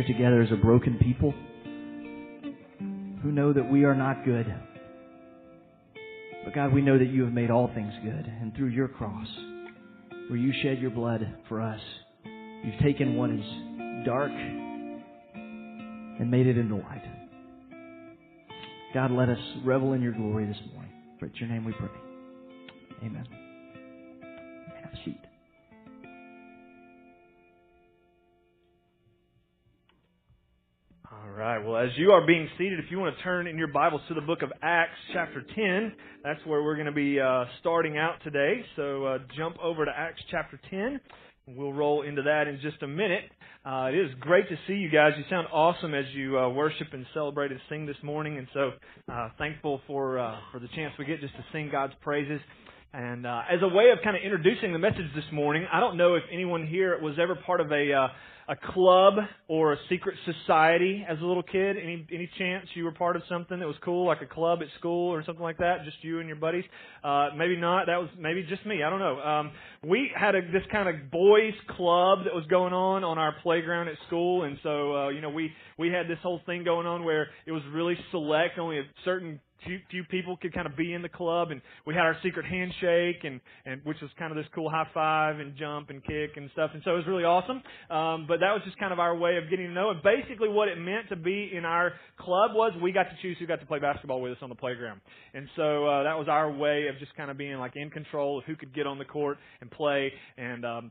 here together as a broken people who know that we are not good. But God, we know that you have made all things good. And through your cross, where you shed your blood for us, you've taken what is dark and made it into light. God, let us revel in your glory this morning. For it's your name we pray. Amen. Have a seat. As you are being seated, if you want to turn in your Bibles to the book of Acts, chapter 10, that's where we're going to be uh, starting out today. So uh, jump over to Acts chapter 10. We'll roll into that in just a minute. Uh, it is great to see you guys. You sound awesome as you uh, worship and celebrate and sing this morning, and so uh, thankful for uh, for the chance we get just to sing God's praises. And uh, as a way of kind of introducing the message this morning, I don't know if anyone here was ever part of a uh, a club or a secret society as a little kid? Any any chance you were part of something that was cool, like a club at school or something like that? Just you and your buddies? Uh, maybe not. That was maybe just me. I don't know. Um, we had a, this kind of boys club that was going on on our playground at school, and so uh, you know we we had this whole thing going on where it was really select. Only a certain few, few people could kind of be in the club, and we had our secret handshake, and and which was kind of this cool high five and jump and kick and stuff, and so it was really awesome. Um, but that was just kind of our way of getting to know. And basically, what it meant to be in our club was we got to choose who got to play basketball with us on the playground, and so uh, that was our way of just kind of being like in control of who could get on the court and play, and um,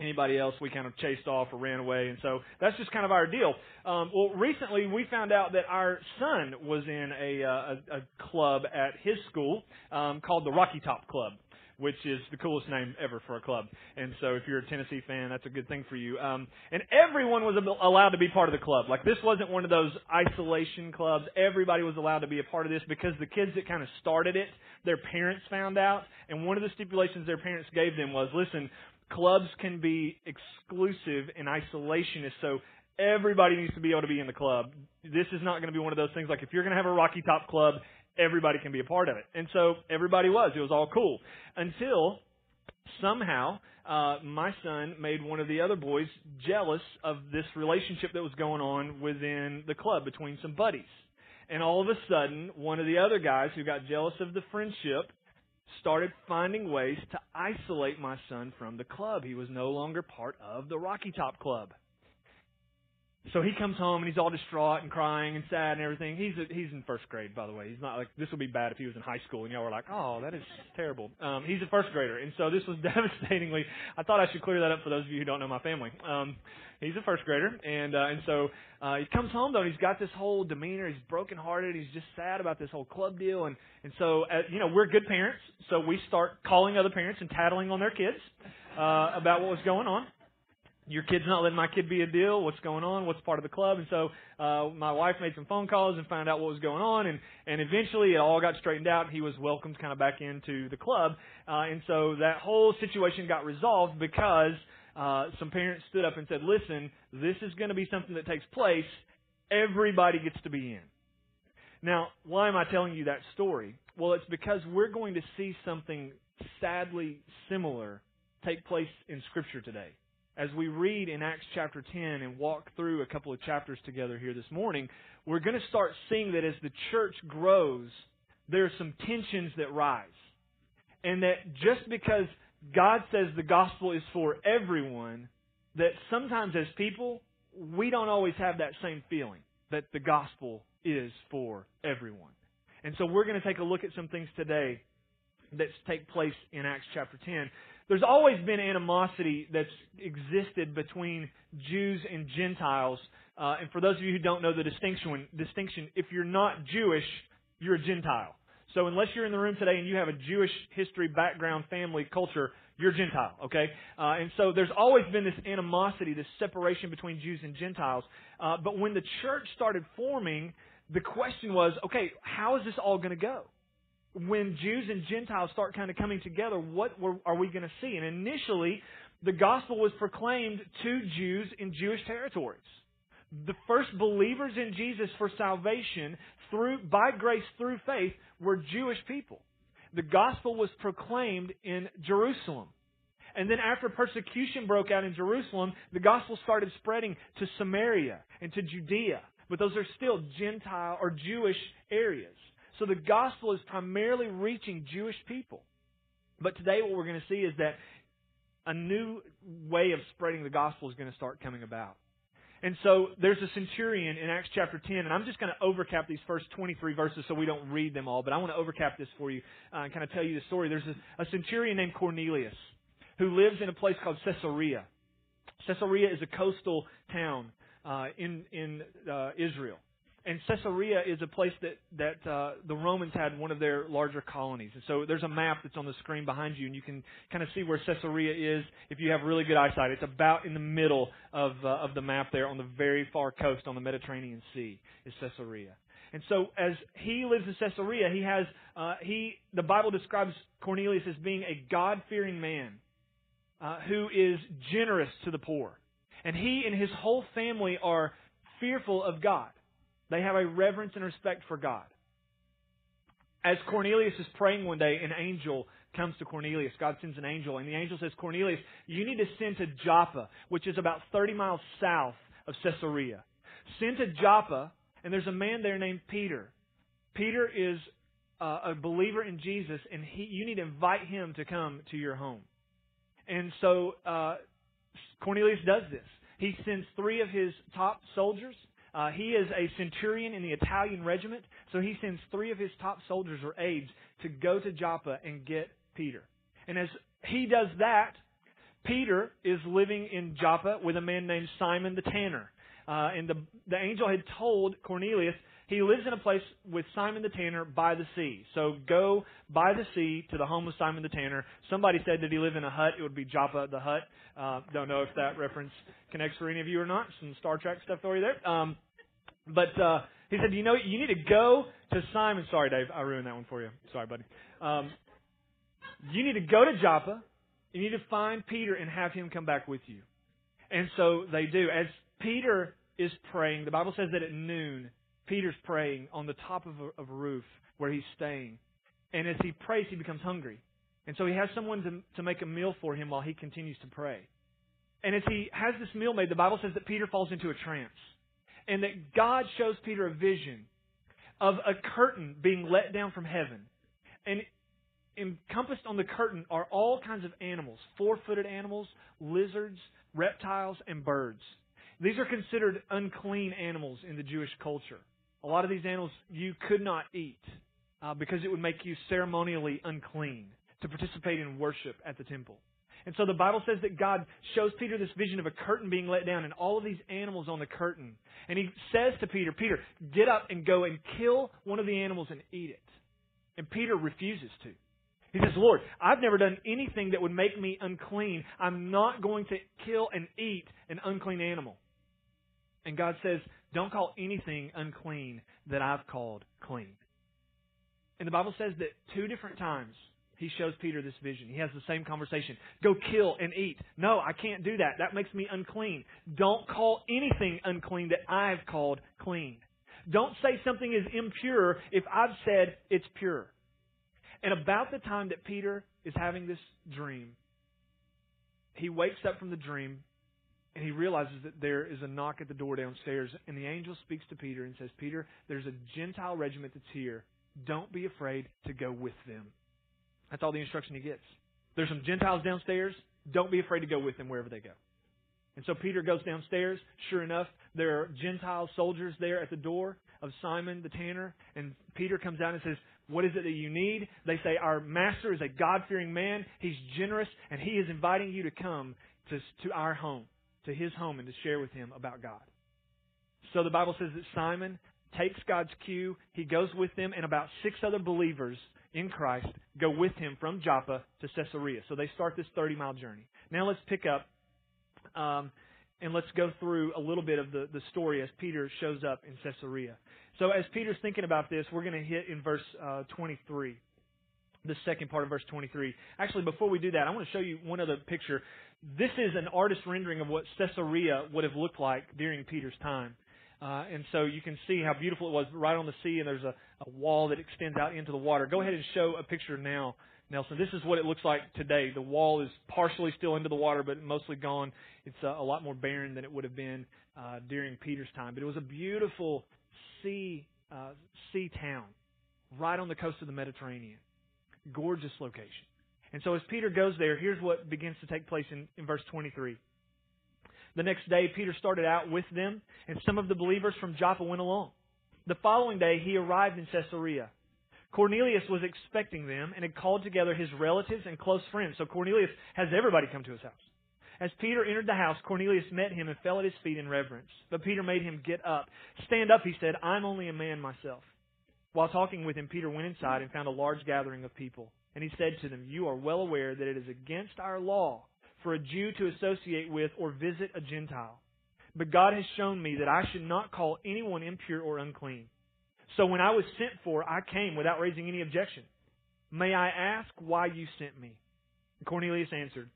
anybody else we kind of chased off or ran away and so that's just kind of our deal um, well recently we found out that our son was in a, uh, a, a club at his school um, called the rocky top club which is the coolest name ever for a club. And so if you're a Tennessee fan, that's a good thing for you. Um, and everyone was allowed to be part of the club. Like this wasn't one of those isolation clubs. Everybody was allowed to be a part of this because the kids that kind of started it, their parents found out. And one of the stipulations their parents gave them was, listen, clubs can be exclusive and isolationist, so everybody needs to be able to be in the club. This is not going to be one of those things like if you're going to have a Rocky Top club, everybody can be a part of it. And so everybody was. It was all cool. Until somehow uh, my son made one of the other boys jealous of this relationship that was going on within the club between some buddies. And all of a sudden, one of the other guys who got jealous of the friendship started finding ways to isolate my son from the club. He was no longer part of the Rocky Top Club. So he comes home and he's all distraught and crying and sad and everything. He's a, he's in first grade, by the way. He's not like this would be bad if he was in high school and y'all were like, oh, that is terrible. Um, he's a first grader, and so this was devastatingly. I thought I should clear that up for those of you who don't know my family. Um, he's a first grader, and uh, and so uh, he comes home though, and he's got this whole demeanor. He's brokenhearted. He's just sad about this whole club deal, and and so uh, you know we're good parents, so we start calling other parents and tattling on their kids uh, about what was going on your kid's not letting my kid be a deal. What's going on? What's part of the club? And so uh, my wife made some phone calls and found out what was going on, and and eventually it all got straightened out. He was welcomed kind of back into the club, uh, and so that whole situation got resolved because uh, some parents stood up and said, "Listen, this is going to be something that takes place. Everybody gets to be in." Now, why am I telling you that story? Well, it's because we're going to see something sadly similar take place in Scripture today as we read in Acts chapter 10 and walk through a couple of chapters together here this morning, we're going to start seeing that as the church grows, there are some tensions that rise. And that just because God says the gospel is for everyone, that sometimes as people, we don't always have that same feeling that the gospel is for everyone. And so we're going to take a look at some things today that take place in Acts chapter 10 there's always been animosity that's existed between Jews and Gentiles. Uh, and for those of you who don't know the distinction, distinction, if you're not Jewish, you're a Gentile. So unless you're in the room today and you have a Jewish history, background, family, culture, you're Gentile, okay? Uh, and so there's always been this animosity, this separation between Jews and Gentiles. Uh, but when the church started forming, the question was, okay, how is this all going to go? When Jews and Gentiles start kind of coming together, what are we going to see? And initially, the gospel was proclaimed to Jews in Jewish territories. The first believers in Jesus for salvation through by grace through faith were Jewish people. The gospel was proclaimed in Jerusalem. And then after persecution broke out in Jerusalem, the gospel started spreading to Samaria and to Judea. But those are still Gentile or Jewish areas. So the gospel is primarily reaching Jewish people. But today what we're going to see is that a new way of spreading the gospel is going to start coming about. And so there's a centurion in Acts chapter 10, and I'm just going to overcap these first 23 verses so we don't read them all, but I want to overcap this for you uh, and kind of tell you the story. There's a, a centurion named Cornelius who lives in a place called Caesarea. Caesarea is a coastal town uh, in in uh, Israel, and Caesarea is a place that that uh, the Romans had one of their larger colonies. And so there's a map that's on the screen behind you, and you can kind of see where Caesarea is if you have really good eyesight. It's about in the middle of uh, of the map there, on the very far coast on the Mediterranean Sea, is Caesarea. And so, as he lives in Caesarea, he has uh, he the Bible describes Cornelius as being a God fearing man uh, who is generous to the poor. And he and his whole family are fearful of God. They have a reverence and respect for God. As Cornelius is praying one day, an angel comes to Cornelius. God sends an angel, and the angel says, Cornelius, you need to send to Joppa, which is about 30 miles south of Caesarea. Send to Joppa, and there's a man there named Peter. Peter is uh, a believer in Jesus, and he, you need to invite him to come to your home. And so uh, Cornelius does this. He sends three of his top soldiers. Uh, he is a centurion in the Italian regiment, so he sends three of his top soldiers or aides to go to Joppa and get Peter. And as he does that, Peter is living in Joppa with a man named Simon the tanner. Uh, and the, the angel had told Cornelius he lives in a place with Simon the Tanner by the sea. So go by the sea to the home of Simon the Tanner. Somebody said that he lived in a hut. It would be Joppa the hut. Uh, don't know if that reference connects for any of you or not. Some Star Trek stuff you there. Um, but uh, he said, you know, you need to go to Simon. Sorry, Dave, I ruined that one for you. Sorry, buddy. Um, you need to go to Joppa. You need to find Peter and have him come back with you. And so they do. As Peter is praying, the Bible says that at noon Peter's praying on the top of a, of a roof where he's staying. And as he prays, he becomes hungry. And so he has someone to, to make a meal for him while he continues to pray. And as he has this meal made, the Bible says that Peter falls into a trance. And that God shows Peter a vision of a curtain being let down from heaven. And encompassed on the curtain are all kinds of animals four footed animals, lizards, reptiles, and birds. These are considered unclean animals in the Jewish culture. A lot of these animals you could not eat uh, because it would make you ceremonially unclean to participate in worship at the temple. And so the Bible says that God shows Peter this vision of a curtain being let down and all of these animals on the curtain. And he says to Peter, Peter, get up and go and kill one of the animals and eat it. And Peter refuses to. He says, Lord, I've never done anything that would make me unclean. I'm not going to kill and eat an unclean animal. And God says, don't call anything unclean that I've called clean. And the Bible says that two different times he shows Peter this vision. He has the same conversation. Go kill and eat. No, I can't do that. That makes me unclean. Don't call anything unclean that I've called clean. Don't say something is impure if I've said it's pure. And about the time that Peter is having this dream, he wakes up from the dream and he realizes that there is a knock at the door downstairs, and the angel speaks to Peter and says, Peter, there's a Gentile regiment that's here. Don't be afraid to go with them. That's all the instruction he gets. There's some Gentiles downstairs. Don't be afraid to go with them wherever they go. And so Peter goes downstairs. Sure enough, there are Gentile soldiers there at the door of Simon the tanner. And Peter comes out and says, What is it that you need? They say, Our master is a God fearing man. He's generous, and he is inviting you to come to, to our home to his home and to share with him about God. So the Bible says that Simon takes God's cue, he goes with them, and about six other believers in Christ go with him from Joppa to Caesarea. So they start this 30 mile journey. Now let's pick up um, and let's go through a little bit of the, the story as Peter shows up in Caesarea. So as Peter's thinking about this, we're going to hit in verse uh, 23 the second part of verse 23. Actually, before we do that, I want to show you one other picture. This is an artist rendering of what Caesarea would have looked like during Peter's time. Uh, and so you can see how beautiful it was right on the sea, and there's a, a wall that extends out into the water. Go ahead and show a picture now, Nelson. This is what it looks like today. The wall is partially still into the water, but mostly gone. It's uh, a lot more barren than it would have been uh, during Peter's time. But it was a beautiful sea uh, sea town right on the coast of the Mediterranean. Gorgeous location. And so as Peter goes there, here's what begins to take place in, in verse 23. The next day, Peter started out with them, and some of the believers from Joppa went along. The following day, he arrived in Caesarea. Cornelius was expecting them and had called together his relatives and close friends. So Cornelius has everybody come to his house. As Peter entered the house, Cornelius met him and fell at his feet in reverence. But Peter made him get up. Stand up, he said. I'm only a man myself. While talking with him, Peter went inside mm-hmm. and found a large gathering of people. And he said to them, You are well aware that it is against our law for a Jew to associate with or visit a Gentile. But God has shown me that I should not call anyone impure or unclean. So when I was sent for, I came without raising any objection. May I ask why you sent me? And Cornelius answered,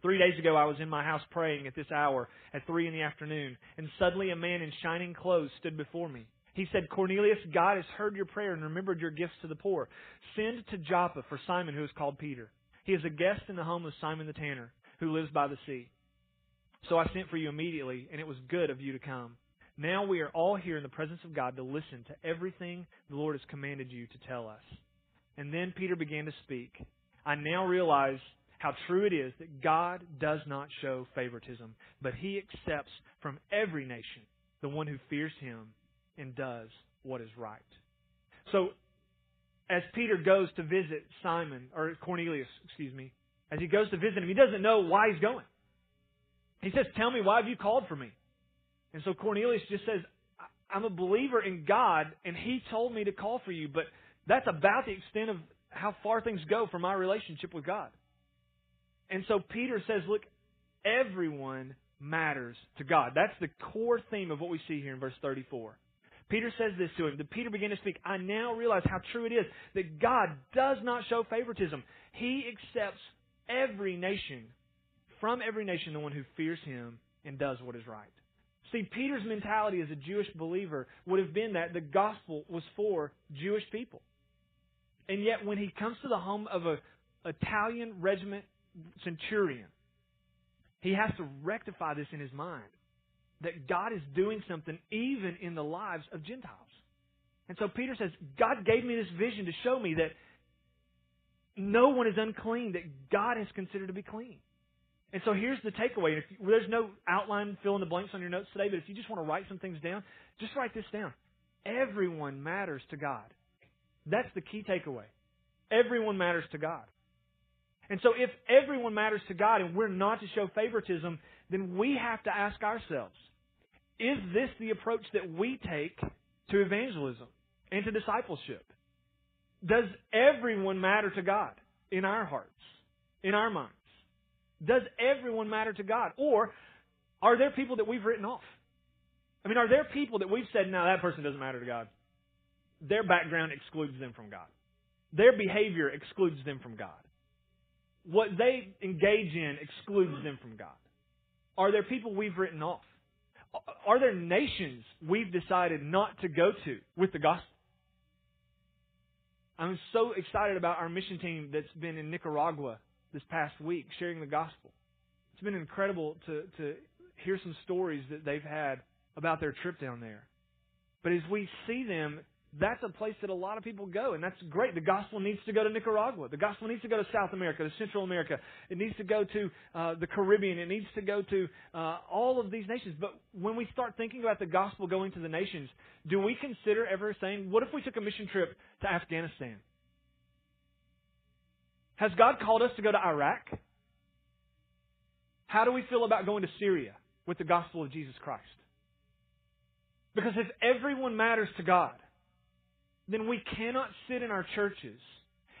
Three days ago I was in my house praying at this hour, at three in the afternoon, and suddenly a man in shining clothes stood before me. He said, Cornelius, God has heard your prayer and remembered your gifts to the poor. Send to Joppa for Simon, who is called Peter. He is a guest in the home of Simon the tanner, who lives by the sea. So I sent for you immediately, and it was good of you to come. Now we are all here in the presence of God to listen to everything the Lord has commanded you to tell us. And then Peter began to speak. I now realize how true it is that God does not show favoritism, but he accepts from every nation the one who fears him and does what is right. So, as Peter goes to visit Simon, or Cornelius, excuse me, as he goes to visit him, he doesn't know why he's going. He says, Tell me, why have you called for me? And so Cornelius just says, I'm a believer in God, and he told me to call for you, but that's about the extent of how far things go for my relationship with God. And so Peter says, Look, everyone matters to God. That's the core theme of what we see here in verse 34. Peter says this to him. Peter began to speak. I now realize how true it is that God does not show favoritism. He accepts every nation, from every nation, the one who fears him and does what is right. See, Peter's mentality as a Jewish believer would have been that the gospel was for Jewish people. And yet, when he comes to the home of a Italian regiment centurion, he has to rectify this in his mind that God is doing something even in the lives of Gentiles. And so Peter says, God gave me this vision to show me that no one is unclean that God has considered to be clean. And so here's the takeaway. If you, there's no outline fill in the blanks on your notes today, but if you just want to write some things down, just write this down. Everyone matters to God. That's the key takeaway. Everyone matters to God. And so if everyone matters to God and we're not to show favoritism, then we have to ask ourselves, is this the approach that we take to evangelism and to discipleship? Does everyone matter to God in our hearts, in our minds? Does everyone matter to God? Or are there people that we've written off? I mean, are there people that we've said, no, that person doesn't matter to God? Their background excludes them from God. Their behavior excludes them from God. What they engage in excludes them from God. Are there people we've written off? Are there nations we've decided not to go to with the gospel? I'm so excited about our mission team that's been in Nicaragua this past week sharing the gospel. It's been incredible to, to hear some stories that they've had about their trip down there. But as we see them that's a place that a lot of people go, and that's great. The gospel needs to go to Nicaragua. The gospel needs to go to South America, to Central America. It needs to go to uh, the Caribbean. It needs to go to uh, all of these nations. But when we start thinking about the gospel going to the nations, do we consider ever saying, what if we took a mission trip to Afghanistan? Has God called us to go to Iraq? How do we feel about going to Syria with the gospel of Jesus Christ? Because if everyone matters to God, then we cannot sit in our churches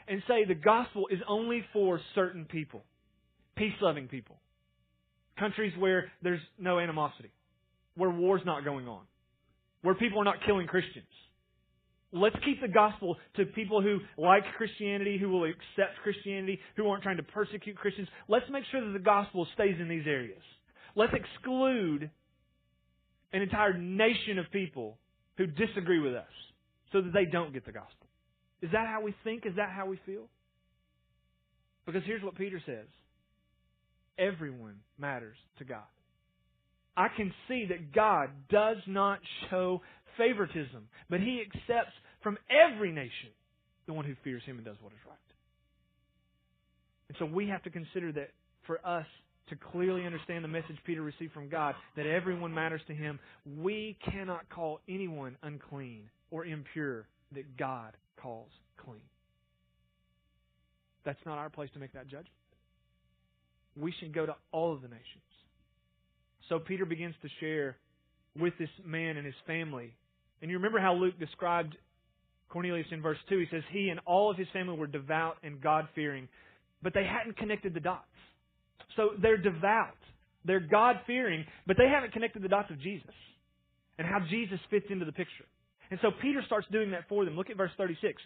and say the gospel is only for certain people, peace loving people, countries where there's no animosity, where war's not going on, where people are not killing Christians. Let's keep the gospel to people who like Christianity, who will accept Christianity, who aren't trying to persecute Christians. Let's make sure that the gospel stays in these areas. Let's exclude an entire nation of people who disagree with us so that they don't get the gospel. Is that how we think? Is that how we feel? Because here's what Peter says everyone matters to God. I can see that God does not show favoritism, but He accepts from every nation the one who fears Him and does what is right. And so we have to consider that for us to clearly understand the message Peter received from God, that everyone matters to Him, we cannot call anyone unclean or impure that God calls clean. That's not our place to make that judgment. We should go to all of the nations. So Peter begins to share with this man and his family. And you remember how Luke described Cornelius in verse 2. He says, He and all of his family were devout and God fearing, but they hadn't connected the dots. So they're devout, they're God fearing, but they haven't connected the dots of Jesus and how Jesus fits into the picture. And so Peter starts doing that for them. Look at verse 36.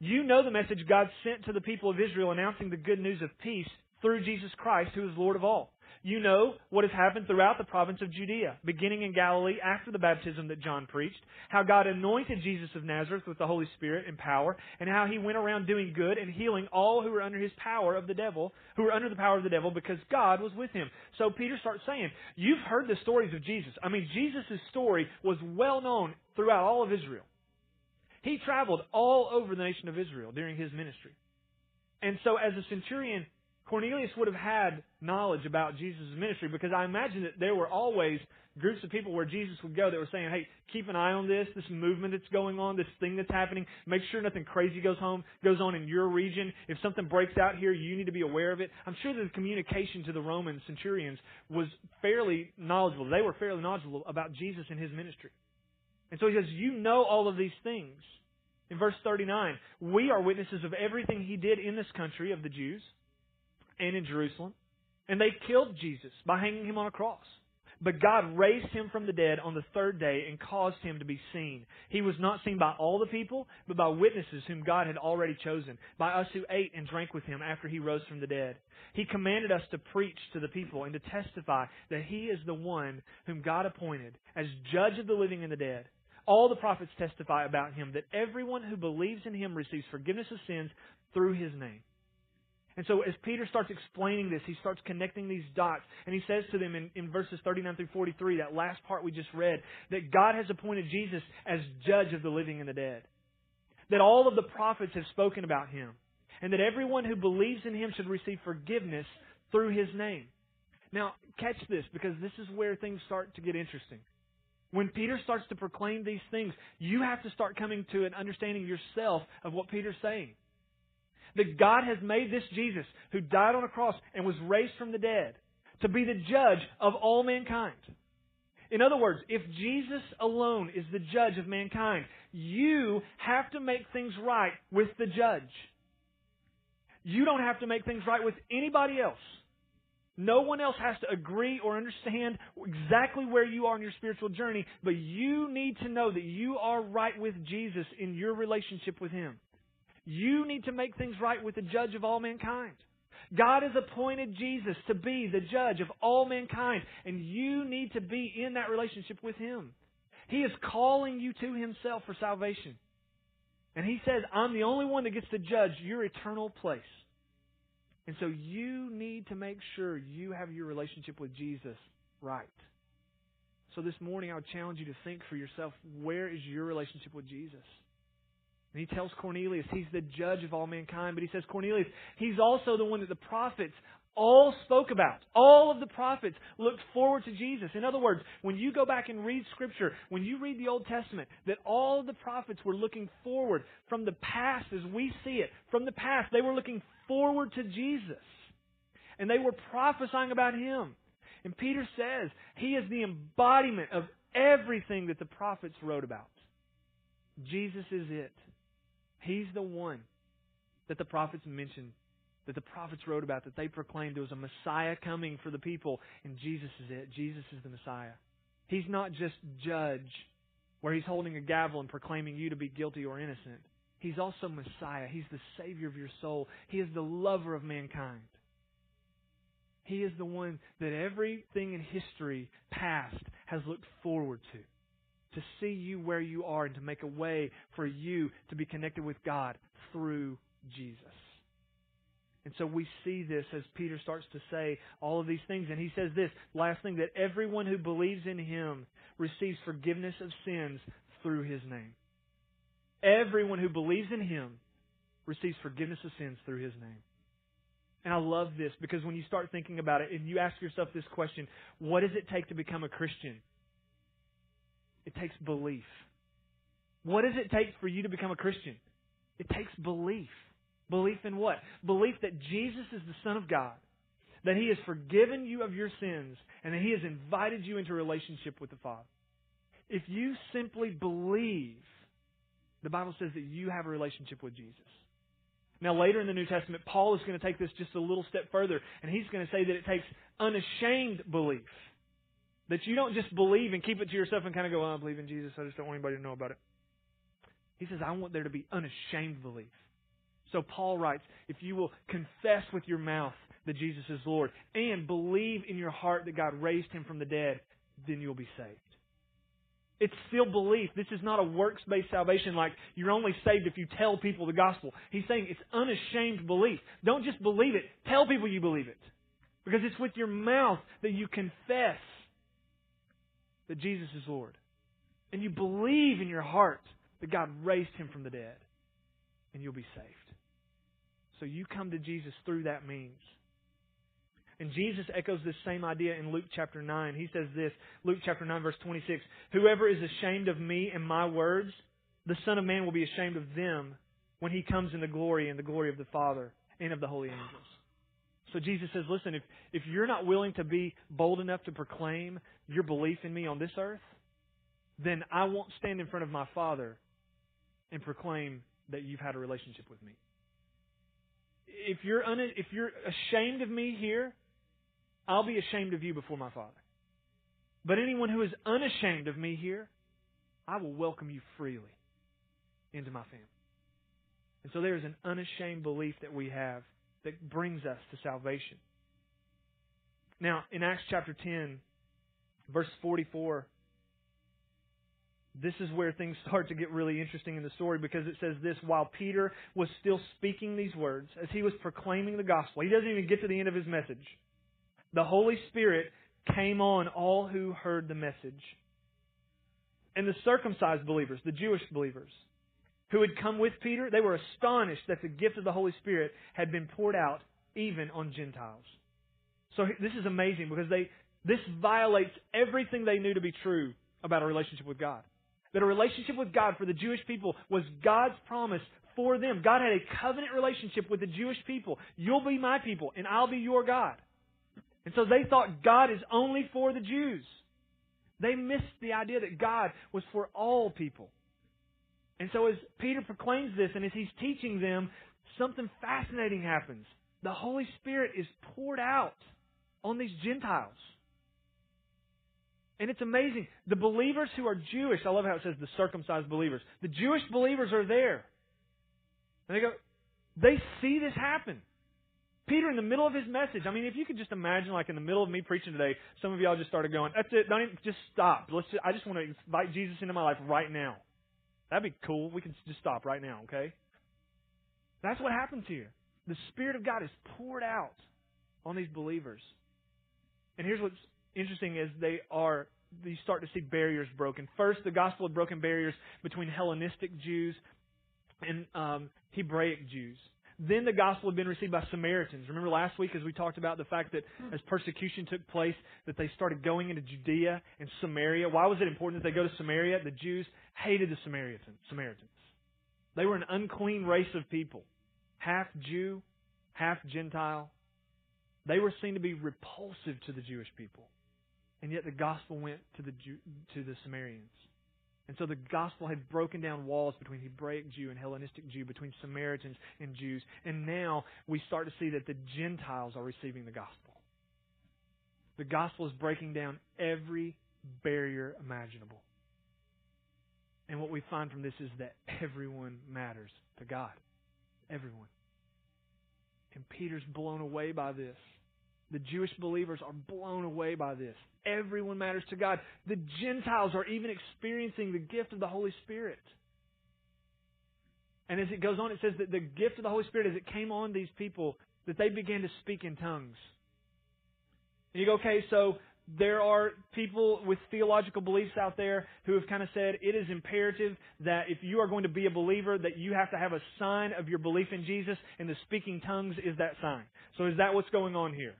You know the message God sent to the people of Israel announcing the good news of peace through Jesus Christ, who is Lord of all. You know what has happened throughout the province of Judea, beginning in Galilee after the baptism that John preached, how God anointed Jesus of Nazareth with the Holy Spirit and power, and how he went around doing good and healing all who were under his power of the devil, who were under the power of the devil because God was with him. So Peter starts saying, You've heard the stories of Jesus. I mean, Jesus' story was well known throughout all of Israel. He traveled all over the nation of Israel during his ministry. And so as a centurion, Cornelius would have had knowledge about Jesus' ministry because I imagine that there were always groups of people where Jesus would go that were saying, hey, keep an eye on this, this movement that's going on, this thing that's happening. Make sure nothing crazy goes home, goes on in your region. If something breaks out here, you need to be aware of it. I'm sure that the communication to the Roman centurions was fairly knowledgeable. They were fairly knowledgeable about Jesus and his ministry. And so he says, You know all of these things. In verse 39, we are witnesses of everything he did in this country of the Jews and in Jerusalem. And they killed Jesus by hanging him on a cross. But God raised him from the dead on the third day and caused him to be seen. He was not seen by all the people, but by witnesses whom God had already chosen, by us who ate and drank with him after he rose from the dead. He commanded us to preach to the people and to testify that he is the one whom God appointed as judge of the living and the dead. All the prophets testify about him that everyone who believes in him receives forgiveness of sins through his name. And so as Peter starts explaining this, he starts connecting these dots. And he says to them in, in verses 39 through 43, that last part we just read, that God has appointed Jesus as judge of the living and the dead. That all of the prophets have spoken about him. And that everyone who believes in him should receive forgiveness through his name. Now, catch this, because this is where things start to get interesting. When Peter starts to proclaim these things, you have to start coming to an understanding yourself of what Peter's saying. That God has made this Jesus, who died on a cross and was raised from the dead, to be the judge of all mankind. In other words, if Jesus alone is the judge of mankind, you have to make things right with the judge. You don't have to make things right with anybody else. No one else has to agree or understand exactly where you are in your spiritual journey, but you need to know that you are right with Jesus in your relationship with Him. You need to make things right with the judge of all mankind. God has appointed Jesus to be the judge of all mankind, and you need to be in that relationship with Him. He is calling you to Himself for salvation. And He says, I'm the only one that gets to judge your eternal place. And so you need to make sure you have your relationship with Jesus right. So this morning I would challenge you to think for yourself, where is your relationship with Jesus? And he tells Cornelius he's the judge of all mankind, but he says, Cornelius, he's also the one that the prophets all spoke about. All of the prophets looked forward to Jesus. In other words, when you go back and read Scripture, when you read the Old Testament, that all of the prophets were looking forward from the past as we see it. From the past, they were looking forward to Jesus. And they were prophesying about Him. And Peter says He is the embodiment of everything that the prophets wrote about. Jesus is it. He's the one that the prophets mentioned, that the prophets wrote about, that they proclaimed there was a Messiah coming for the people, and Jesus is it. Jesus is the Messiah. He's not just judge, where he's holding a gavel and proclaiming you to be guilty or innocent. He's also Messiah. He's the Savior of your soul. He is the lover of mankind. He is the one that everything in history past has looked forward to. To see you where you are and to make a way for you to be connected with God through Jesus. And so we see this as Peter starts to say all of these things. And he says this last thing that everyone who believes in him receives forgiveness of sins through his name. Everyone who believes in him receives forgiveness of sins through his name. And I love this because when you start thinking about it and you ask yourself this question, what does it take to become a Christian? It takes belief. What does it take for you to become a Christian? It takes belief. Belief in what? Belief that Jesus is the Son of God, that He has forgiven you of your sins, and that He has invited you into a relationship with the Father. If you simply believe, the Bible says that you have a relationship with Jesus. Now, later in the New Testament, Paul is going to take this just a little step further, and he's going to say that it takes unashamed belief. That you don't just believe and keep it to yourself and kind of go, oh, I believe in Jesus, I just don't want anybody to know about it. He says, I want there to be unashamed belief. So Paul writes, if you will confess with your mouth that Jesus is Lord and believe in your heart that God raised him from the dead, then you'll be saved. It's still belief. This is not a works based salvation like you're only saved if you tell people the gospel. He's saying it's unashamed belief. Don't just believe it, tell people you believe it. Because it's with your mouth that you confess that Jesus is Lord. And you believe in your heart that God raised him from the dead. And you'll be saved. So you come to Jesus through that means. And Jesus echoes this same idea in Luke chapter 9. He says this, Luke chapter 9 verse 26, Whoever is ashamed of me and my words, the Son of Man will be ashamed of them when he comes in the glory and the glory of the Father and of the holy angels. So Jesus says, listen, if, if you're not willing to be bold enough to proclaim your belief in me on this earth, then I won't stand in front of my Father and proclaim that you've had a relationship with me if you're un, if you're ashamed of me here, I'll be ashamed of you before my Father. But anyone who is unashamed of me here, I will welcome you freely into my family. And so there is an unashamed belief that we have that brings us to salvation. Now, in Acts chapter 10, verse 44, this is where things start to get really interesting in the story because it says this while Peter was still speaking these words, as he was proclaiming the gospel, he doesn't even get to the end of his message. The Holy Spirit came on all who heard the message. And the circumcised believers, the Jewish believers, who had come with Peter, they were astonished that the gift of the Holy Spirit had been poured out even on Gentiles. So this is amazing because they, this violates everything they knew to be true about a relationship with God. That a relationship with God for the Jewish people was God's promise for them. God had a covenant relationship with the Jewish people. You'll be my people, and I'll be your God. And so they thought God is only for the Jews. They missed the idea that God was for all people. And so as Peter proclaims this and as he's teaching them, something fascinating happens. The Holy Spirit is poured out on these Gentiles. And it's amazing. The believers who are Jewish, I love how it says the circumcised believers. The Jewish believers are there. And they go, they see this happen. Peter, in the middle of his message, I mean, if you could just imagine, like in the middle of me preaching today, some of y'all just started going, "That's it, don't even, just stop. Let's. Just, I just want to invite Jesus into my life right now." That'd be cool. We can just stop right now, okay? That's what happens here. The Spirit of God is poured out on these believers. And here's what's interesting is they are you start to see barriers broken. First, the gospel had broken barriers between Hellenistic Jews and um, Hebraic Jews. Then the gospel had been received by Samaritans. Remember last week as we talked about the fact that as persecution took place, that they started going into Judea and Samaria. Why was it important that they go to Samaria? The Jews hated the Samaritans. They were an unclean race of people, half Jew, half Gentile. They were seen to be repulsive to the Jewish people. And yet the gospel went to the Jew, to the Samaritans. And so the gospel had broken down walls between Hebraic Jew and Hellenistic Jew, between Samaritans and Jews. And now we start to see that the Gentiles are receiving the gospel. The gospel is breaking down every barrier imaginable. And what we find from this is that everyone matters to God. Everyone. And Peter's blown away by this. The Jewish believers are blown away by this. Everyone matters to God. The Gentiles are even experiencing the gift of the Holy Spirit. And as it goes on, it says that the gift of the Holy Spirit, as it came on these people, that they began to speak in tongues. And you go, okay, so there are people with theological beliefs out there who have kind of said it is imperative that if you are going to be a believer that you have to have a sign of your belief in Jesus and the speaking tongues is that sign. So is that what's going on here?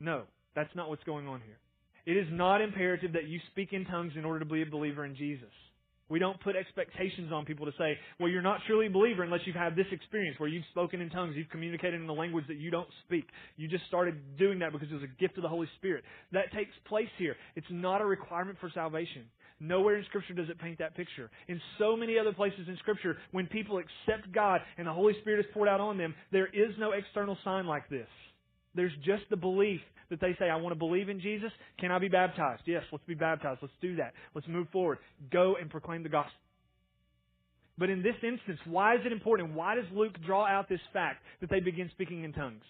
No, that's not what's going on here. It is not imperative that you speak in tongues in order to be a believer in Jesus. We don't put expectations on people to say, well, you're not truly a believer unless you've had this experience where you've spoken in tongues, you've communicated in a language that you don't speak. You just started doing that because it was a gift of the Holy Spirit. That takes place here. It's not a requirement for salvation. Nowhere in Scripture does it paint that picture. In so many other places in Scripture, when people accept God and the Holy Spirit is poured out on them, there is no external sign like this. There's just the belief that they say, I want to believe in Jesus. Can I be baptized? Yes, let's be baptized. Let's do that. Let's move forward. Go and proclaim the gospel. But in this instance, why is it important? Why does Luke draw out this fact that they begin speaking in tongues?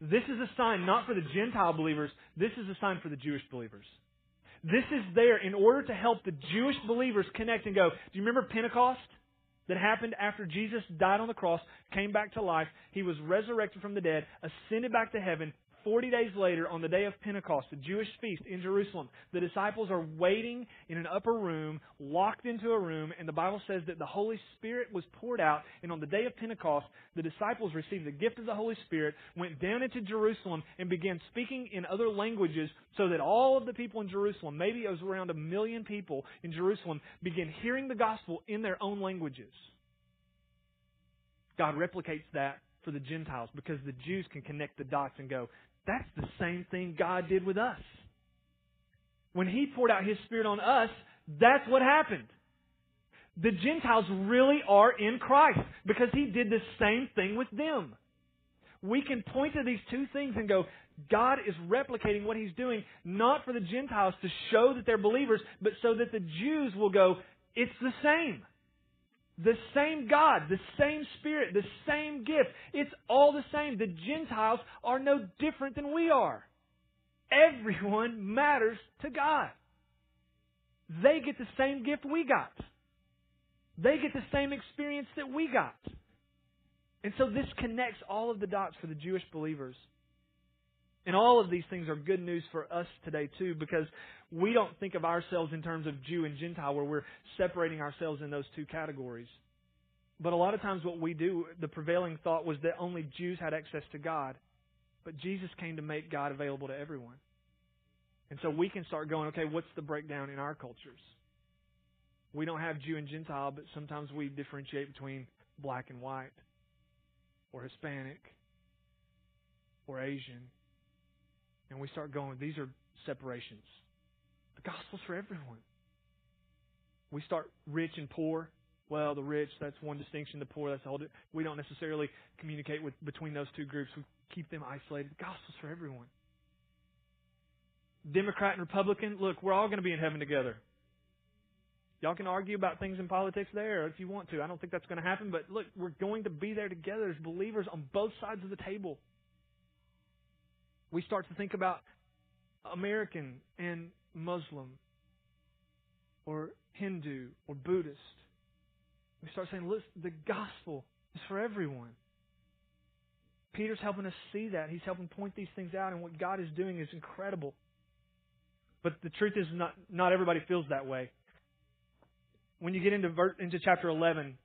This is a sign not for the Gentile believers, this is a sign for the Jewish believers. This is there in order to help the Jewish believers connect and go, do you remember Pentecost? That happened after Jesus died on the cross, came back to life. He was resurrected from the dead, ascended back to heaven, 40 days later, on the day of Pentecost, the Jewish feast in Jerusalem, the disciples are waiting in an upper room, locked into a room, and the Bible says that the Holy Spirit was poured out. And on the day of Pentecost, the disciples received the gift of the Holy Spirit, went down into Jerusalem, and began speaking in other languages so that all of the people in Jerusalem, maybe it was around a million people in Jerusalem, began hearing the gospel in their own languages. God replicates that for the Gentiles because the Jews can connect the dots and go, that's the same thing God did with us. When He poured out His Spirit on us, that's what happened. The Gentiles really are in Christ because He did the same thing with them. We can point to these two things and go, God is replicating what He's doing, not for the Gentiles to show that they're believers, but so that the Jews will go, it's the same. The same God, the same Spirit, the same gift. It's all the same. The Gentiles are no different than we are. Everyone matters to God. They get the same gift we got. They get the same experience that we got. And so this connects all of the dots for the Jewish believers. And all of these things are good news for us today, too, because we don't think of ourselves in terms of Jew and Gentile where we're separating ourselves in those two categories. But a lot of times what we do, the prevailing thought was that only Jews had access to God. But Jesus came to make God available to everyone. And so we can start going, okay, what's the breakdown in our cultures? We don't have Jew and Gentile, but sometimes we differentiate between black and white, or Hispanic, or Asian. And we start going, these are separations. The gospel's for everyone. We start rich and poor. Well, the rich, that's one distinction. The poor, that's whole. We don't necessarily communicate with between those two groups. We keep them isolated. The gospel's for everyone. Democrat and Republican, look, we're all going to be in heaven together. Y'all can argue about things in politics there if you want to. I don't think that's going to happen, but look, we're going to be there together as believers on both sides of the table. We start to think about American and Muslim or Hindu or Buddhist. We start saying, listen, the gospel is for everyone. Peter's helping us see that. He's helping point these things out, and what God is doing is incredible. But the truth is, not, not everybody feels that way. When you get into, into chapter 11,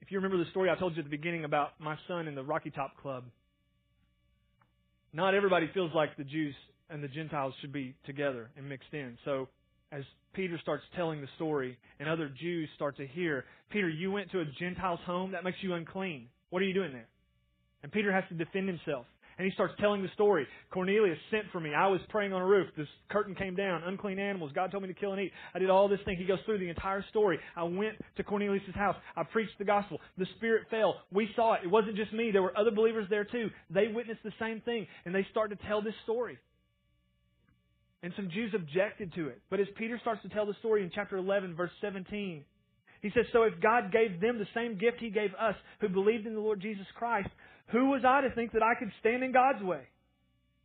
if you remember the story I told you at the beginning about my son in the Rocky Top Club, not everybody feels like the Jews and the Gentiles should be together and mixed in. So as Peter starts telling the story and other Jews start to hear, Peter, you went to a Gentile's home, that makes you unclean. What are you doing there? And Peter has to defend himself. And he starts telling the story. Cornelius sent for me. I was praying on a roof. This curtain came down. Unclean animals. God told me to kill and eat. I did all this thing. He goes through the entire story. I went to Cornelius' house. I preached the gospel. The Spirit fell. We saw it. It wasn't just me. There were other believers there too. They witnessed the same thing. And they start to tell this story. And some Jews objected to it. But as Peter starts to tell the story in chapter 11, verse 17, he says, So if God gave them the same gift he gave us who believed in the Lord Jesus Christ, who was I to think that I could stand in God's way?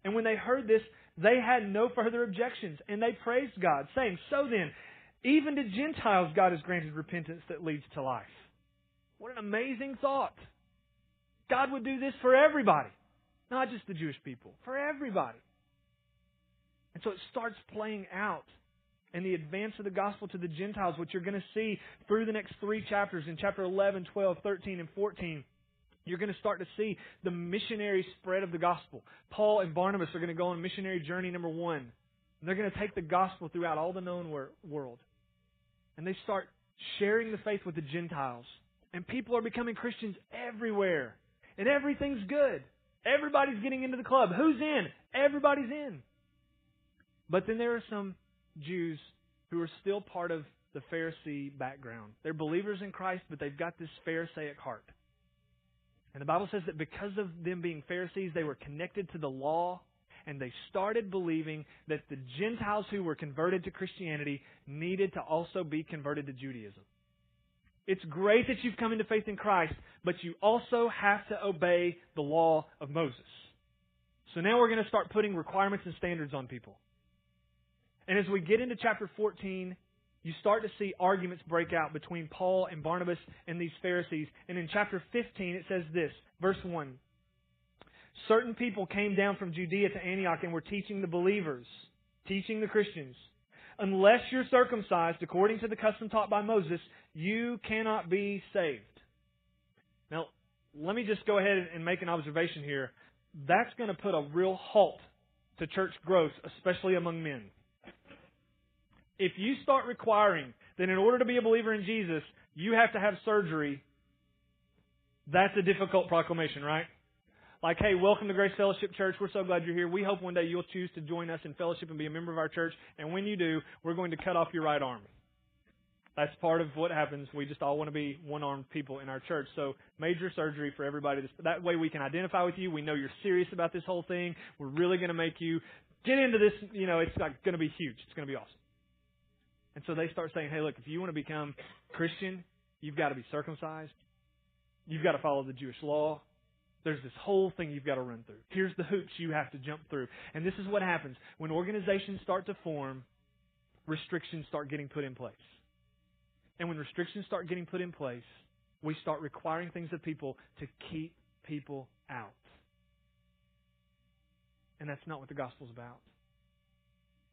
And when they heard this, they had no further objections, and they praised God, saying, So then, even to Gentiles God has granted repentance that leads to life. What an amazing thought. God would do this for everybody, not just the Jewish people, for everybody. And so it starts playing out in the advance of the gospel to the Gentiles, which you're going to see through the next three chapters in chapter 11, 12, 13, and 14. You're going to start to see the missionary spread of the gospel. Paul and Barnabas are going to go on missionary journey number one. They're going to take the gospel throughout all the known world. And they start sharing the faith with the Gentiles. And people are becoming Christians everywhere. And everything's good. Everybody's getting into the club. Who's in? Everybody's in. But then there are some Jews who are still part of the Pharisee background. They're believers in Christ, but they've got this Pharisaic heart. And the Bible says that because of them being Pharisees, they were connected to the law, and they started believing that the Gentiles who were converted to Christianity needed to also be converted to Judaism. It's great that you've come into faith in Christ, but you also have to obey the law of Moses. So now we're going to start putting requirements and standards on people. And as we get into chapter 14, you start to see arguments break out between Paul and Barnabas and these Pharisees. And in chapter 15, it says this, verse 1. Certain people came down from Judea to Antioch and were teaching the believers, teaching the Christians, unless you're circumcised according to the custom taught by Moses, you cannot be saved. Now, let me just go ahead and make an observation here. That's going to put a real halt to church growth, especially among men if you start requiring that in order to be a believer in Jesus, you have to have surgery, that's a difficult proclamation, right? Like, hey, welcome to Grace Fellowship Church. We're so glad you're here. We hope one day you'll choose to join us in fellowship and be a member of our church. And when you do, we're going to cut off your right arm. That's part of what happens. We just all want to be one-armed people in our church. So major surgery for everybody. That way we can identify with you. We know you're serious about this whole thing. We're really going to make you get into this. You know, it's like going to be huge. It's going to be awesome. And so they start saying, hey, look, if you want to become Christian, you've got to be circumcised. You've got to follow the Jewish law. There's this whole thing you've got to run through. Here's the hoops you have to jump through. And this is what happens. When organizations start to form, restrictions start getting put in place. And when restrictions start getting put in place, we start requiring things of people to keep people out. And that's not what the gospel's about.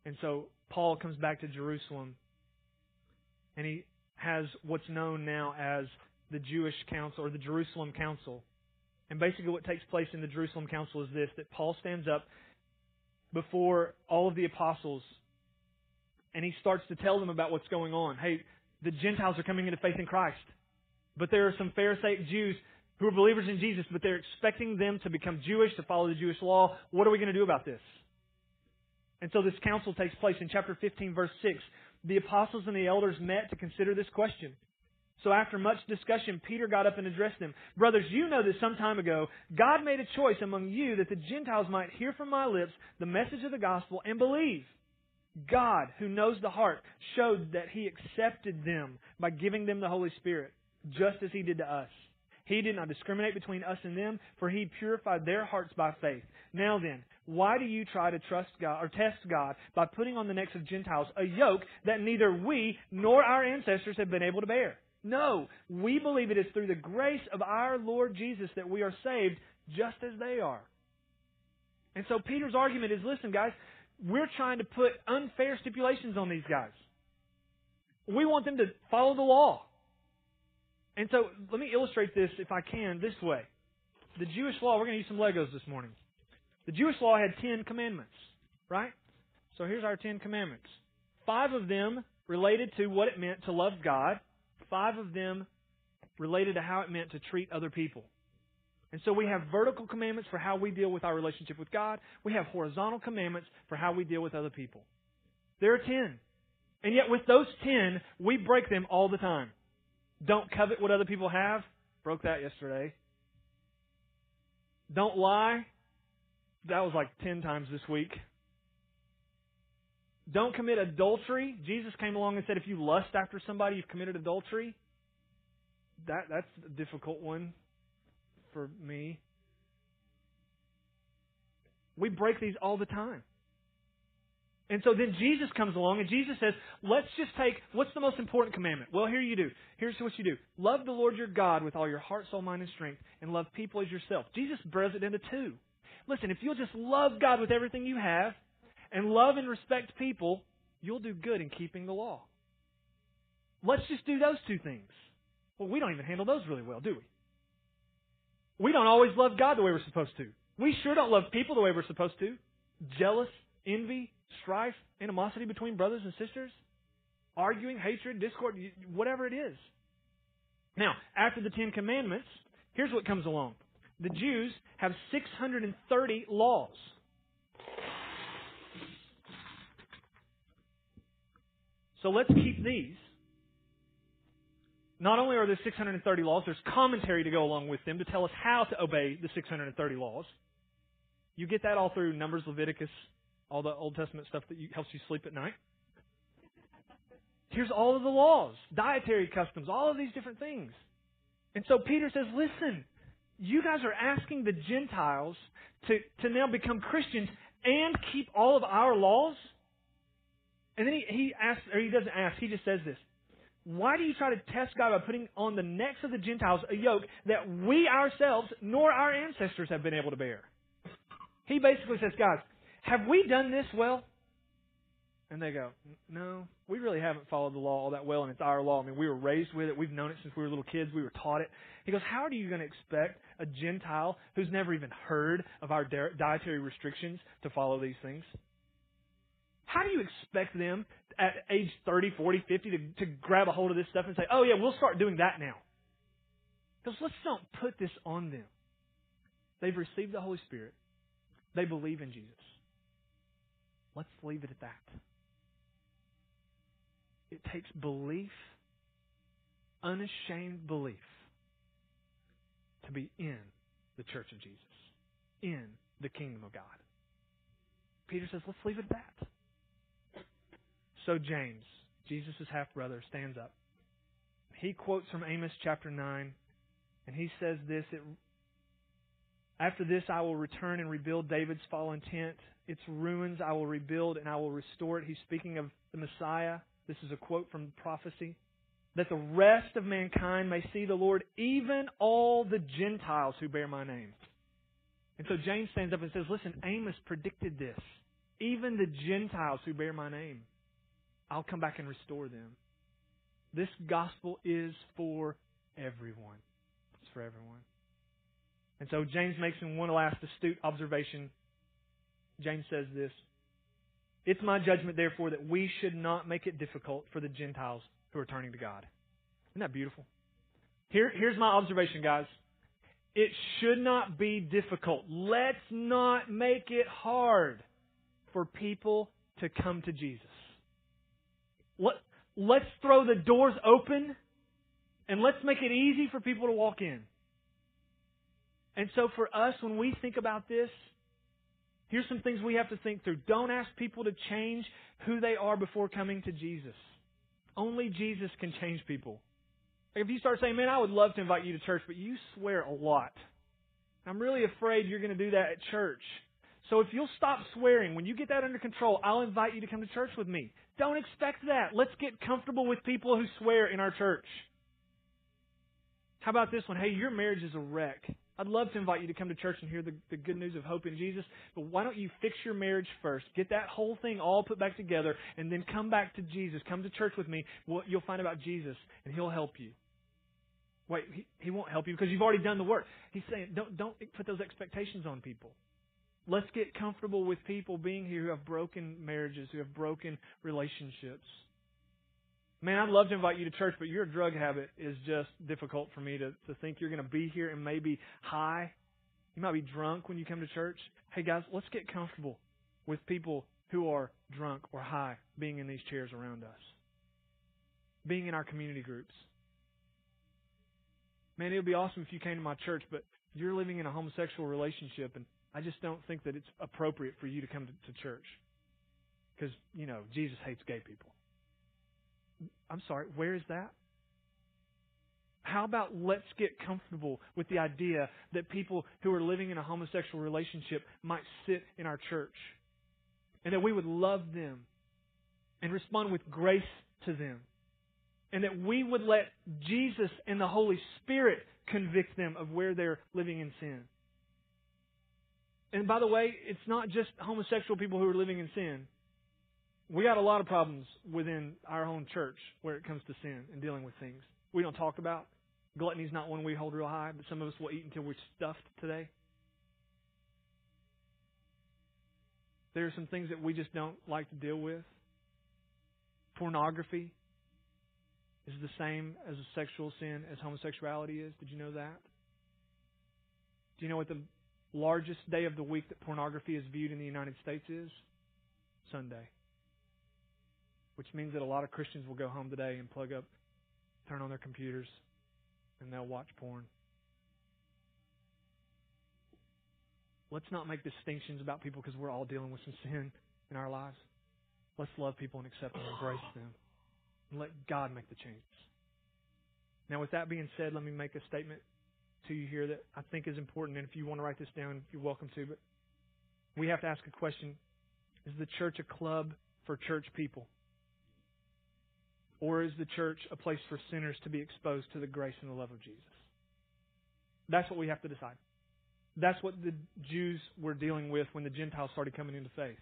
And so Paul comes back to Jerusalem and he has what's known now as the Jewish Council or the Jerusalem Council. And basically, what takes place in the Jerusalem Council is this that Paul stands up before all of the apostles and he starts to tell them about what's going on. Hey, the Gentiles are coming into faith in Christ, but there are some Pharisaic Jews who are believers in Jesus, but they're expecting them to become Jewish, to follow the Jewish law. What are we going to do about this? And so this council takes place in chapter 15, verse 6 the apostles and the elders met to consider this question. So after much discussion, Peter got up and addressed them. Brothers, you know that some time ago, God made a choice among you that the Gentiles might hear from my lips the message of the gospel and believe. God, who knows the heart, showed that he accepted them by giving them the Holy Spirit, just as he did to us. He did not discriminate between us and them, for he purified their hearts by faith. Now then, why do you try to trust God or test God by putting on the necks of Gentiles a yoke that neither we nor our ancestors have been able to bear? No, we believe it is through the grace of our Lord Jesus that we are saved just as they are. And so Peter's argument is listen, guys, we're trying to put unfair stipulations on these guys. We want them to follow the law. And so let me illustrate this, if I can, this way. The Jewish law, we're going to use some Legos this morning. The Jewish law had ten commandments, right? So here's our ten commandments. Five of them related to what it meant to love God. Five of them related to how it meant to treat other people. And so we have vertical commandments for how we deal with our relationship with God. We have horizontal commandments for how we deal with other people. There are ten. And yet with those ten, we break them all the time. Don't covet what other people have. Broke that yesterday. Don't lie. That was like 10 times this week. Don't commit adultery. Jesus came along and said if you lust after somebody, you've committed adultery. That that's a difficult one for me. We break these all the time. And so then Jesus comes along and Jesus says, let's just take, what's the most important commandment? Well, here you do. Here's what you do. Love the Lord your God with all your heart, soul, mind, and strength, and love people as yourself. Jesus breaks it into two. Listen, if you'll just love God with everything you have, and love and respect people, you'll do good in keeping the law. Let's just do those two things. Well, we don't even handle those really well, do we? We don't always love God the way we're supposed to. We sure don't love people the way we're supposed to. Jealous, envy, strife, animosity between brothers and sisters, arguing, hatred, discord, whatever it is. Now, after the Ten Commandments, here's what comes along. The Jews have 630 laws. So let's keep these. Not only are there 630 laws, there's commentary to go along with them to tell us how to obey the 630 laws. You get that all through Numbers, Leviticus, all the Old Testament stuff that you, helps you sleep at night. Here's all of the laws, dietary customs, all of these different things. And so Peter says, listen, you guys are asking the Gentiles to, to now become Christians and keep all of our laws? And then he, he asks, or he doesn't ask, he just says this. Why do you try to test God by putting on the necks of the Gentiles a yoke that we ourselves nor our ancestors have been able to bear? He basically says, guys, have we done this well? And they go, no, we really haven't followed the law all that well, and it's our law. I mean, we were raised with it. We've known it since we were little kids. We were taught it. He goes, how are you going to expect a Gentile who's never even heard of our dietary restrictions to follow these things? How do you expect them at age 30, 40, 50 to, to grab a hold of this stuff and say, oh, yeah, we'll start doing that now? Because let's don't put this on them. They've received the Holy Spirit. They believe in Jesus. Let's leave it at that. It takes belief, unashamed belief, to be in the church of Jesus, in the kingdom of God. Peter says, let's leave it at that. So James, Jesus' half brother, stands up. He quotes from Amos chapter 9, and he says this it, After this, I will return and rebuild David's fallen tent. Its ruins I will rebuild and I will restore it. He's speaking of the Messiah. This is a quote from prophecy. That the rest of mankind may see the Lord, even all the Gentiles who bear my name. And so James stands up and says, Listen, Amos predicted this. Even the Gentiles who bear my name. I'll come back and restore them. This gospel is for everyone. It's for everyone. And so James makes one last astute observation. James says this It's my judgment, therefore, that we should not make it difficult for the Gentiles who are turning to God. Isn't that beautiful? Here, here's my observation, guys. It should not be difficult. Let's not make it hard for people to come to Jesus. Let, let's throw the doors open and let's make it easy for people to walk in. And so for us, when we think about this, here's some things we have to think through. Don't ask people to change who they are before coming to Jesus. Only Jesus can change people. Like if you start saying, man, I would love to invite you to church, but you swear a lot. I'm really afraid you're going to do that at church. So if you'll stop swearing, when you get that under control, I'll invite you to come to church with me. Don't expect that. Let's get comfortable with people who swear in our church. How about this one? Hey, your marriage is a wreck. I'd love to invite you to come to church and hear the, the good news of hope in Jesus, but why don't you fix your marriage first? Get that whole thing all put back together, and then come back to Jesus. Come to church with me. Well, you'll find about Jesus, and He'll help you. Wait, he, he won't help you because you've already done the work. He's saying, don't, don't put those expectations on people. Let's get comfortable with people being here who have broken marriages, who have broken relationships. Man, I'd love to invite you to church, but your drug habit is just difficult for me to, to think you're going to be here and maybe high. You might be drunk when you come to church. Hey, guys, let's get comfortable with people who are drunk or high being in these chairs around us, being in our community groups. Man, it would be awesome if you came to my church, but you're living in a homosexual relationship and I just don't think that it's appropriate for you to come to, to church. Because, you know, Jesus hates gay people. I'm sorry, where is that? How about let's get comfortable with the idea that people who are living in a homosexual relationship might sit in our church? and that we would love them and respond with grace to them. And that we would let Jesus and the Holy Spirit convict them of where they're living in sin. And by the way, it's not just homosexual people who are living in sin. We got a lot of problems within our own church where it comes to sin and dealing with things we don't talk about. Gluttony is not one we hold real high, but some of us will eat until we're stuffed today. There are some things that we just don't like to deal with. Pornography is the same as a sexual sin as homosexuality is. Did you know that? Do you know what the largest day of the week that pornography is viewed in the United States is? Sunday. Which means that a lot of Christians will go home today and plug up, turn on their computers, and they'll watch porn. Let's not make distinctions about people because we're all dealing with some sin in our lives. Let's love people and accept them and embrace them. And let God make the changes. Now, with that being said, let me make a statement to you here that I think is important. And if you want to write this down, you're welcome to. But we have to ask a question Is the church a club for church people? Or is the church a place for sinners to be exposed to the grace and the love of Jesus? That's what we have to decide. That's what the Jews were dealing with when the Gentiles started coming into faith.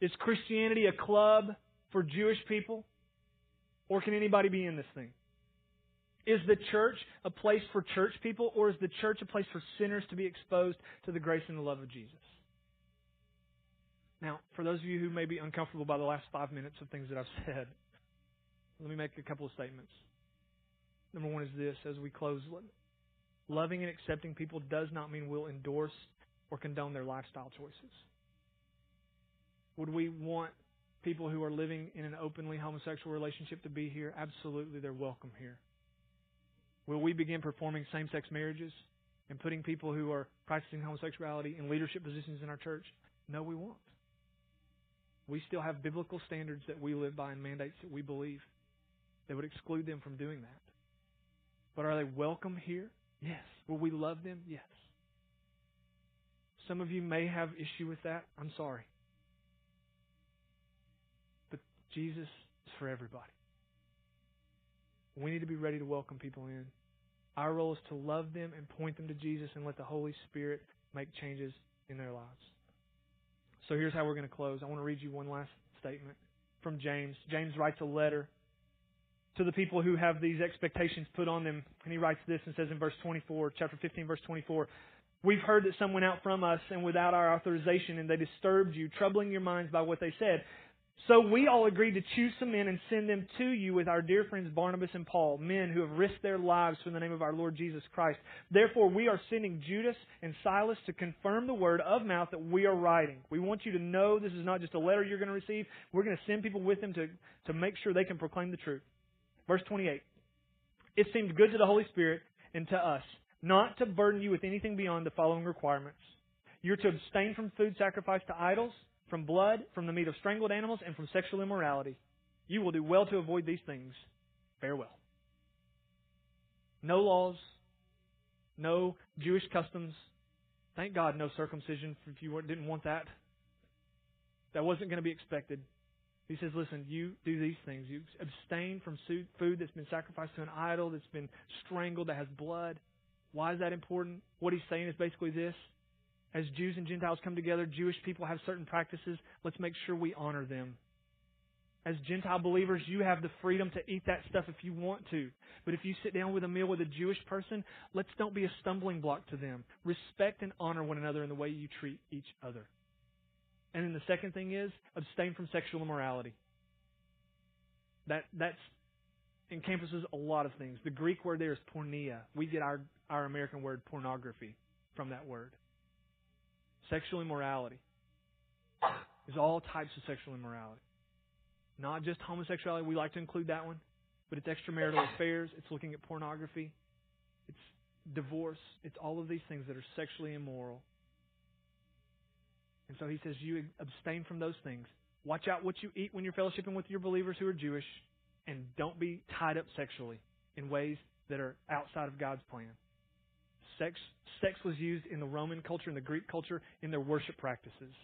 Is Christianity a club for Jewish people? Or can anybody be in this thing? Is the church a place for church people, or is the church a place for sinners to be exposed to the grace and the love of Jesus? Now, for those of you who may be uncomfortable by the last five minutes of things that I've said, let me make a couple of statements. Number one is this as we close loving and accepting people does not mean we'll endorse or condone their lifestyle choices. Would we want people who are living in an openly homosexual relationship to be here? Absolutely, they're welcome here. Will we begin performing same sex marriages and putting people who are practicing homosexuality in leadership positions in our church? No, we won't. We still have biblical standards that we live by and mandates that we believe that would exclude them from doing that. But are they welcome here? Yes. Will we love them? Yes. Some of you may have issue with that. I'm sorry. But Jesus is for everybody. We need to be ready to welcome people in. Our role is to love them and point them to Jesus and let the Holy Spirit make changes in their lives. So here's how we're going to close. I want to read you one last statement from James. James writes a letter to the people who have these expectations put on them. And he writes this and says in verse 24, chapter 15, verse 24, We've heard that some went out from us and without our authorization, and they disturbed you, troubling your minds by what they said. So we all agreed to choose some men and send them to you with our dear friends Barnabas and Paul, men who have risked their lives for the name of our Lord Jesus Christ. Therefore, we are sending Judas and Silas to confirm the word of mouth that we are writing. We want you to know this is not just a letter you're going to receive. We're going to send people with them to, to make sure they can proclaim the truth. Verse 28. It seemed good to the Holy Spirit and to us not to burden you with anything beyond the following requirements. You're to abstain from food sacrificed to idols from blood, from the meat of strangled animals, and from sexual immorality. You will do well to avoid these things. Farewell. No laws, no Jewish customs. Thank God, no circumcision if you didn't want that. That wasn't going to be expected. He says, listen, you do these things. You abstain from food that's been sacrificed to an idol, that's been strangled, that has blood. Why is that important? What he's saying is basically this as Jews and Gentiles come together, Jewish people have certain practices. Let's make sure we honor them. As Gentile believers, you have the freedom to eat that stuff if you want to. But if you sit down with a meal with a Jewish person, let's don't be a stumbling block to them. Respect and honor one another in the way you treat each other. And then the second thing is abstain from sexual immorality. That that's encompasses a lot of things. The Greek word there is porneia. We get our, our American word pornography from that word. Sexual immorality is all types of sexual immorality. Not just homosexuality, we like to include that one, but it's extramarital affairs, it's looking at pornography, it's divorce, it's all of these things that are sexually immoral. And so he says, You abstain from those things. Watch out what you eat when you're fellowshipping with your believers who are Jewish, and don't be tied up sexually in ways that are outside of God's plan. Sex, sex was used in the Roman culture and the Greek culture in their worship practices.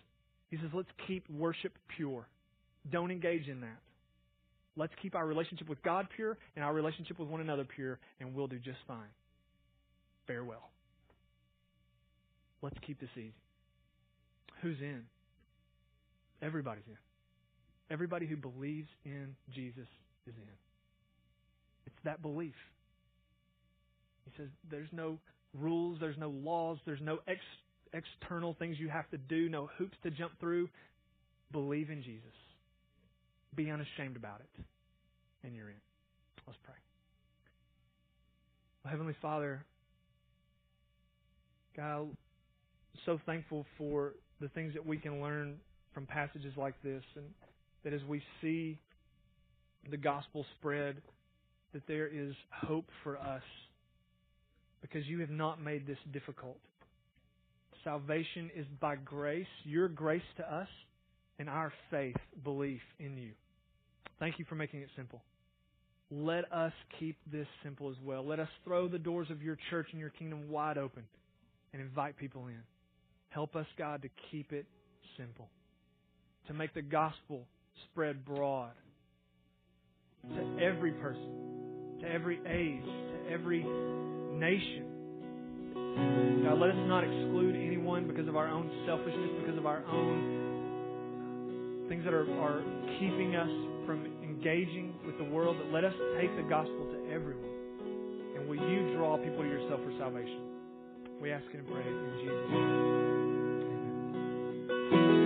He says, let's keep worship pure. Don't engage in that. Let's keep our relationship with God pure and our relationship with one another pure, and we'll do just fine. Farewell. Let's keep this easy. Who's in? Everybody's in. Everybody who believes in Jesus is in. It's that belief. He says there's no rules, there's no laws, there's no ex- external things you have to do, no hoops to jump through. Believe in Jesus. Be unashamed about it. And you're in. Let's pray. Well, Heavenly Father, God, I'm so thankful for the things that we can learn from passages like this, and that as we see the gospel spread, that there is hope for us because you have not made this difficult. Salvation is by grace, your grace to us, and our faith, belief in you. Thank you for making it simple. Let us keep this simple as well. Let us throw the doors of your church and your kingdom wide open and invite people in. Help us, God, to keep it simple, to make the gospel spread broad to every person, to every age, to every nation. God, let us not exclude anyone because of our own selfishness, because of our own things that are, are keeping us from engaging with the world, but let us take the gospel to everyone. And will you draw people to yourself for salvation? We ask and pray in Jesus' name. Thank you.